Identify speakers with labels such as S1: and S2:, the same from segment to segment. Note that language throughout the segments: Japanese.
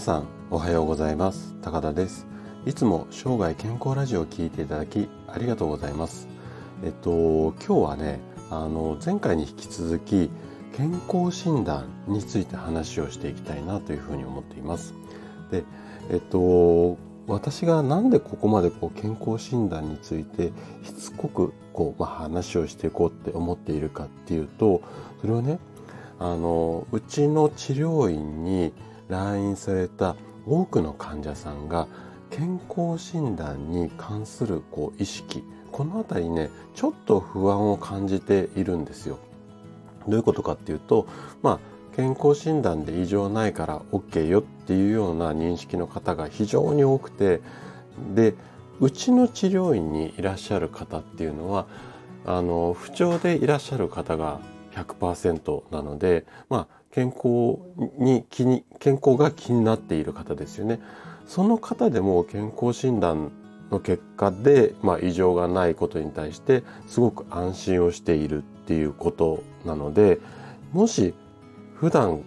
S1: 皆さんおはようございます。高田です。いつも生涯健康ラジオを聞いていただきありがとうございます。えっと今日はねあの前回に引き続き健康診断について話をしていきたいなというふうに思っています。でえっと私がなんでここまでこう健康診断についてしつこくこう、まあ、話をしていこうって思っているかっていうとそれはねあのうちの治療院に来院された多くの患者さんが健康診断に関するこう意識この辺りねちょっと不安を感じているんですよ。どういうことかっていうとまあ健康診断で異常ないから OK よっていうような認識の方が非常に多くてでうちの治療院にいらっしゃる方っていうのはあの不調でいらっしゃる方が100%なのでまあ健康に気に健康が気になっている方ですよね。その方でも健康診断の結果で、まあ、異常がないことに対してすごく安心をしているっていうことなのでもし普段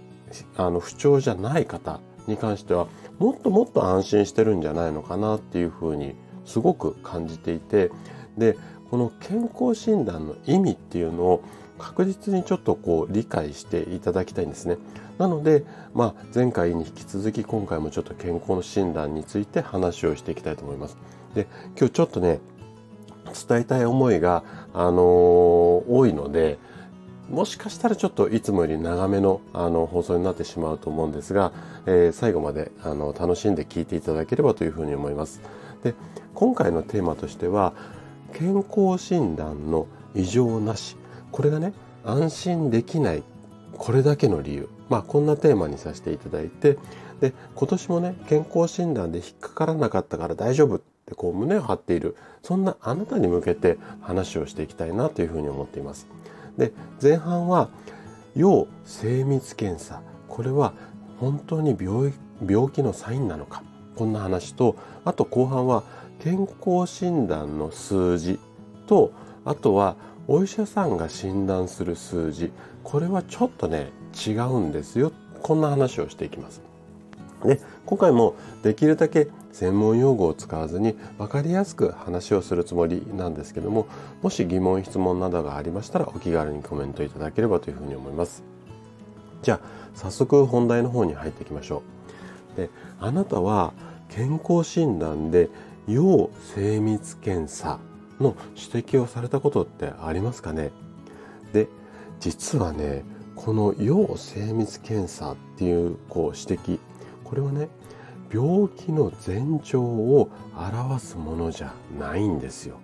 S1: あの不調じゃない方に関してはもっともっと安心してるんじゃないのかなっていうふうにすごく感じていてでこの健康診断の意味っていうのを確実にちょっとこう理解していただきたいんですね。なので、まあ、前回に引き続き今回もちょっと健康の診断について話をしていきたいと思います。で、今日ちょっとね、伝えたい思いが、あのー、多いので、もしかしたらちょっといつもより長めのあの放送になってしまうと思うんですが、えー、最後まであの楽しんで聞いていただければというふうに思います。で、今回のテーマとしては、健康診断の異常なしこれがね安心できないこれだけの理由。まあこんなテーマにさせていただいて。で今年もね健康診断で引っかからなかったから大丈夫ってこう胸を張っている。そんなあなたに向けて話をしていきたいなというふうに思っています。で前半は要精密検査。これは本当に病病気のサインなのか。こんな話とあと後半は健康診断の数字とあとはお医者さんが診断する数字これはちょっとね違うんですよこんな話をしていきます。で今回もできるだけ専門用語を使わずに分かりやすく話をするつもりなんですけどももし疑問質問などがありましたらお気軽にコメントいただければというふうに思います。じゃあ早速本題の方に入っていきましょう。であなたは健康診断で要精密検査の指摘をされたことってありますかね？で実はねこの要精密検査っていうこう指摘これはね病気の前兆を表すものじゃないんですよ。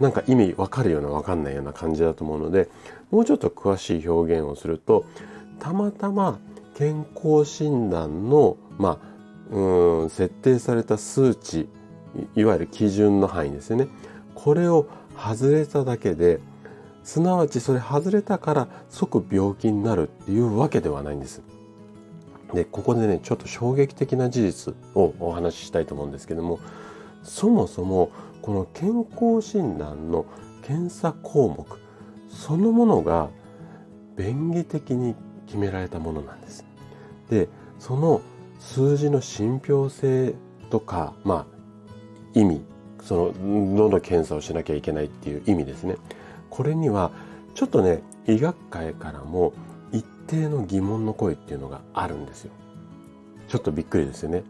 S1: なんか意味わかるようなわかんないような感じだと思うのでもうちょっと詳しい表現をするとたまたま健康診断のまあうん設定された数値いわゆる基準の範囲ですよねこれを外れただけですなわちそれ外れたから即病気になるっていうわけではないんです。でここでねちょっと衝撃的な事実をお話ししたいと思うんですけどもそもそもこの健康診断の検査項目そのものが便宜的に決められたものなんです。でその数字の信憑性とかまあ意味そのどんどん検査をしなきゃいけないっていう意味ですね。これにはちょっとね医学界からも一定の疑問の声っていうのがあるんですよ。ちょっとびっくりですよね。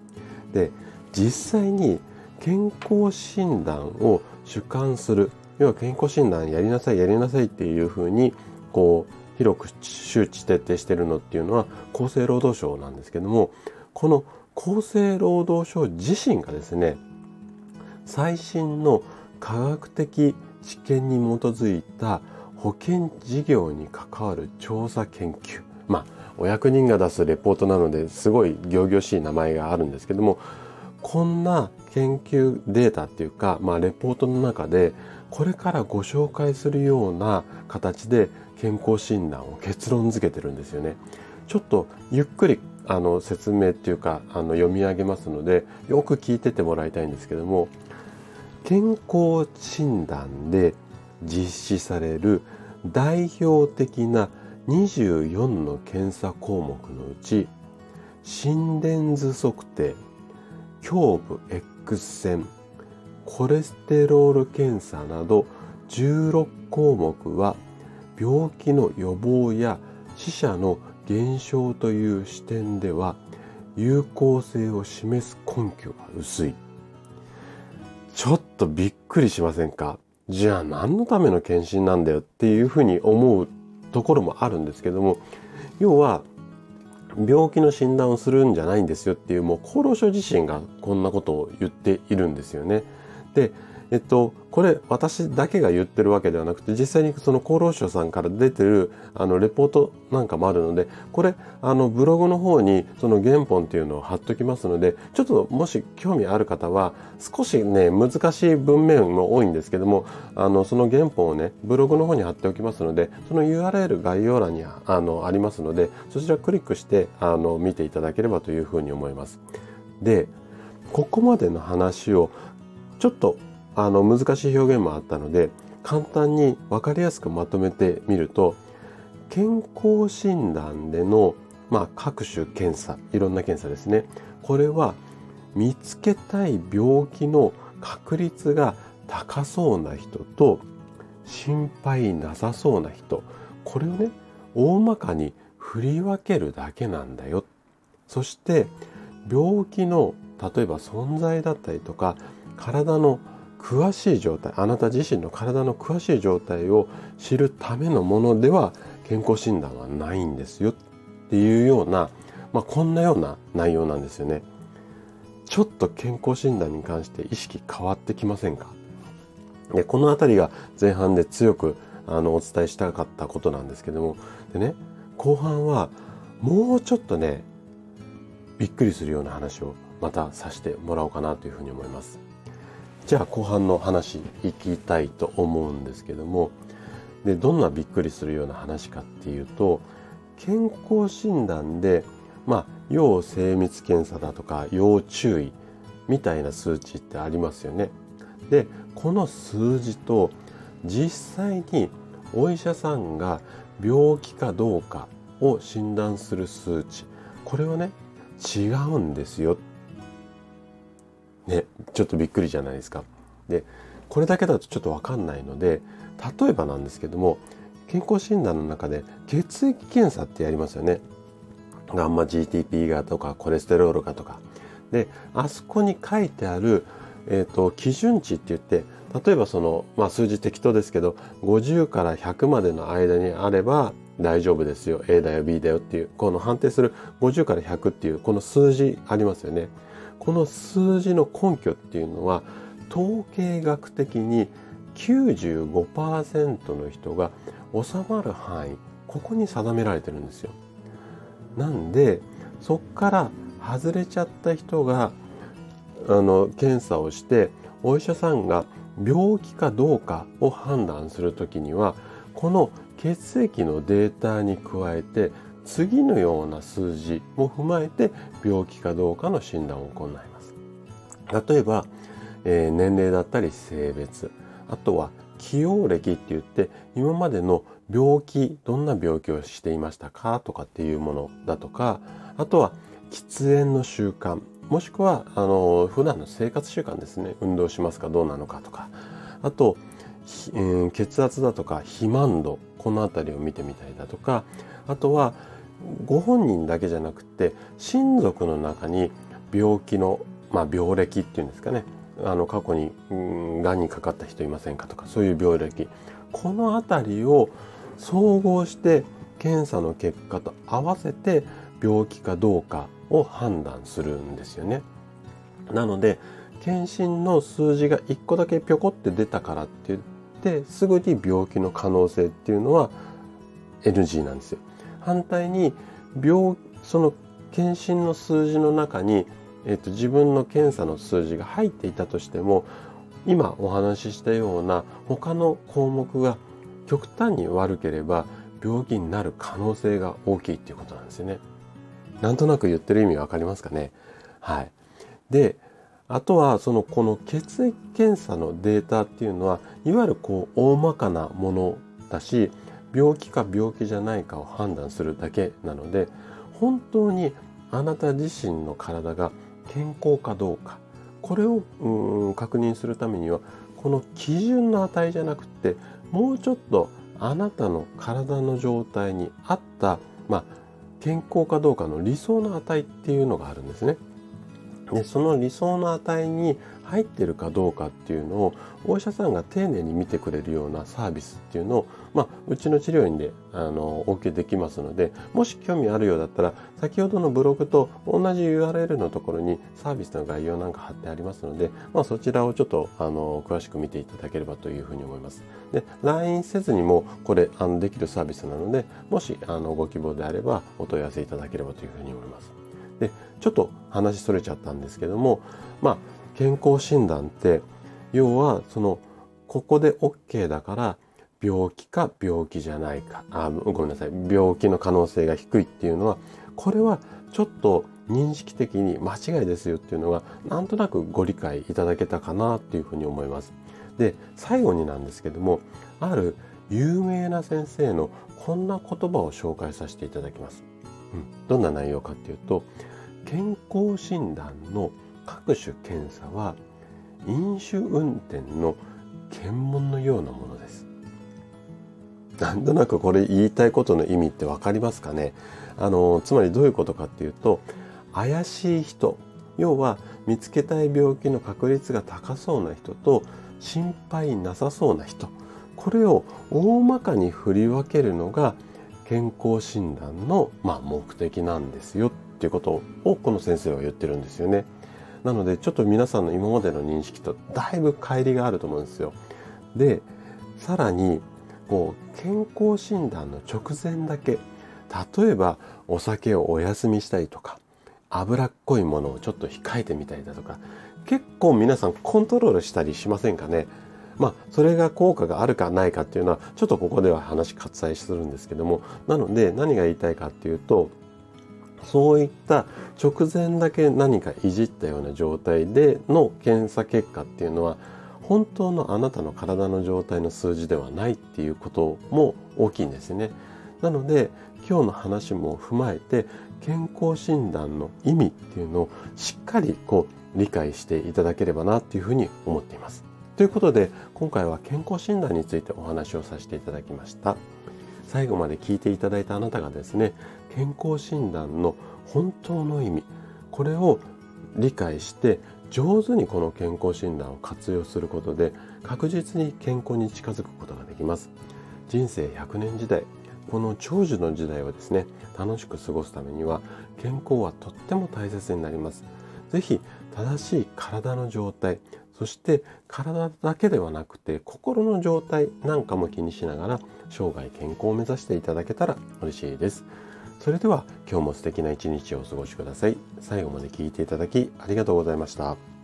S1: で実際に健康診断を主観する要は健康診断やりなさいやりなさいっていうふうにこう広く周知徹底してるのっていうのは厚生労働省なんですけどもこの厚生労働省自身がですね最新の科学的知見に基づいた保険事業に関わる調査研究まあお役人が出すレポートなのですごい仰々しい名前があるんですけどもこんな研究データっていうか、まあ、レポートの中でこれからご紹介するような形で健康診断を結論付けてるんですよね。ちょっとゆっくりあの説明っていうかあの読み上げますのでよく聞いててもらいたいんですけども健康診断で実施される代表的な24の検査項目のうち心電図測定胸部 X 線コレステロール検査など16項目は病気の予防や死者の減少という視点では有効性を示す根拠が薄い。ちょっとびっくりしませんか？じゃあ何のための検診なんだよっていうふうに思うところもあるんですけども要は病気の診断をするんじゃないんですよっていうもう厚労省自身がこんなことを言っているんですよね。でえっと、これ私だけが言ってるわけではなくて実際にその厚労省さんから出てるあのレポートなんかもあるのでこれあのブログの方にその原本っていうのを貼っときますのでちょっともし興味ある方は少しね難しい文面も多いんですけどもあのその原本をねブログの方に貼っておきますのでその URL 概要欄にあのありますのでそちらクリックしてあの見ていただければというふうに思います。でここまでの話をちょっとあの難しい表現もあったので簡単に分かりやすくまとめてみると健康診断での、まあ、各種検査いろんな検査ですね。これは見つけたい病気の確率が高そうな人と心配なさそうな人。これをね大まかに振り分けるだけなんだよ。そして病気の例えば存在だったりとか体の詳しい状態あなた自身の体の詳しい状態を知るためのものでは健康診断はないんですよっていうような、まあ、こんなような内容なんですよね。ちょっと健康診断に関して意識変わってきませんか？でこの辺りが前半で強くあのお伝えしたかったことなんですけどもでね後半はもうちょっとねびっくりするような話をまたさせてもらおうかなというふうに思います。じゃあ後半の話いきたいと思うんですけどもでどんなびっくりするような話かっていうと健康診断でまあ要精密検査だとか要注意みたいな数値ってありますよね。でこの数字と実際にお医者さんが病気かどうかを診断する数値これはね違うんですよね、ちょっとびっくりじゃないですか。で、これだけだとちょっとわかんないので、例えばなんですけども、健康診断の中で血液検査ってやりますよね。ガンマ GTP がとかコレステロールがとか。で、あそこに書いてある、えっ、ー、と、基準値って言って、例えばその、まあ数字適当ですけど、50から100までの間にあれば大丈夫ですよ。A だよ、B だよっていう、この判定する50から100っていうこの数字ありますよね。この数字の根拠っていうのは統計学的に95%の人が収まる範囲ここに定められてるんですよ。なんでそっから外れちゃった人があの検査をしてお医者さんが病気かどうかを判断する時にはこの血液のデータに加えて次のような数字も踏まえて病気かどうかの診断を行います。例えば、えー、年齢だったり性別、あとは起用歴って言って今までの病気、どんな病気をしていましたか？とかっていうものだとか、あとは喫煙の習慣、もしくはあの普段の生活習慣ですね。運動しますかどうなのかとか、あと、えー、血圧だとか肥満度、この辺りを見てみたりだとか、あとはご本人だけじゃなくて親族の中に病気の、まあ、病歴っていうんですかねあの過去にがんにかかった人いませんかとかそういう病歴この辺りを総合して検査の結果と合わせて病気かどうかを判断するんですよね。なので検診の数字が1個だけぴょこって出たからって言ってすぐに病気の可能性っていうのは NG なんですよ。反対に病その検診の数字の中に、えっと、自分の検査の数字が入っていたとしても今お話ししたような他の項目が極端に悪ければ病気になる可能性が大きいっていうことなんですよね。なんとなく言ってる意味わかりますかねはい。で、あとはそのこの血液検査のデータっていうのはいわゆるこう大まかなものだし病気か病気じゃないかを判断するだけなので本当にあなた自身の体が健康かどうかこれを確認するためにはこの基準の値じゃなくてもうちょっとあなたの体の状態に合った、まあ、健康かどうかの理想の値っていうのがあるんですね。でその理想の値に入ってるかどうかっていうのをお医者さんが丁寧に見てくれるようなサービスっていうのを、まあ、うちの治療院であのお受けできますのでもし興味あるようだったら先ほどのブログと同じ URL のところにサービスの概要なんか貼ってありますので、まあ、そちらをちょっとあの詳しく見ていただければというふうに思います。で LINE せずにもこれあのできるサービスなのでもしあのご希望であればお問い合わせいただければというふうに思います。でちょっと話それちゃったんですけどもまあ健康診断って要はそのここで OK だから病気か病気じゃないかあごめんなさい病気の可能性が低いっていうのはこれはちょっと認識的に間違いですよっていうのがなんとなくご理解いただけたかなっていうふうに思います。で最後になんですけどもある有名な先生のこんな言葉を紹介させていただきます。うん、どんな内容かっていうと健康診断の各種検査は飲酒運転の検問のようなものです。なんとなくこれ言いたいことの意味って分かりますかね？あのつまりどういうことかっていうと怪しい人要は見つけたい病気の確率が高そうな人と心配なさそうな人。これを大まかに振り分けるのが健康診断の、まあ、目的なんですよ。っていうことをこの先生は言ってるんですよね。なのでちょっと皆さんの今までの認識とだいぶ乖離があると思うんですよ。でさらにこう健康診断の直前だけ例えばお酒をお休みしたりとか脂っこいものをちょっと控えてみたりだとか結構皆さんコントロールしたりしませんかねまあそれが効果があるかないかっていうのはちょっとここでは話割愛するんですけどもなので何が言いたいかっていうとそういった直前だけ何かいじったような状態での検査結果っていうのは本当のあなたの体の状態の数字ではないっていうことも大きいんですね。なので今日の話も踏まえて健康診断の意味っていうのをしっかりこう理解していただければなっていうふうに思っています。ということで今回は健康診断についてお話をさせていただきました。最後まで聞いていただいたあなたがですね健康診断の本当の意味これを理解して上手にこの健康診断を活用することで確実に健康に近づくことができます。人生100年時代この長寿の時代をですね楽しく過ごすためには健康はとっても大切になります。是非正しい体の状態そして体だけではなくて心の状態なんかも気にしながら生涯健康を目指していただけたら嬉しいです。それでは今日も素敵な一日をお過ごしください。最後まで聞いていただきありがとうございました。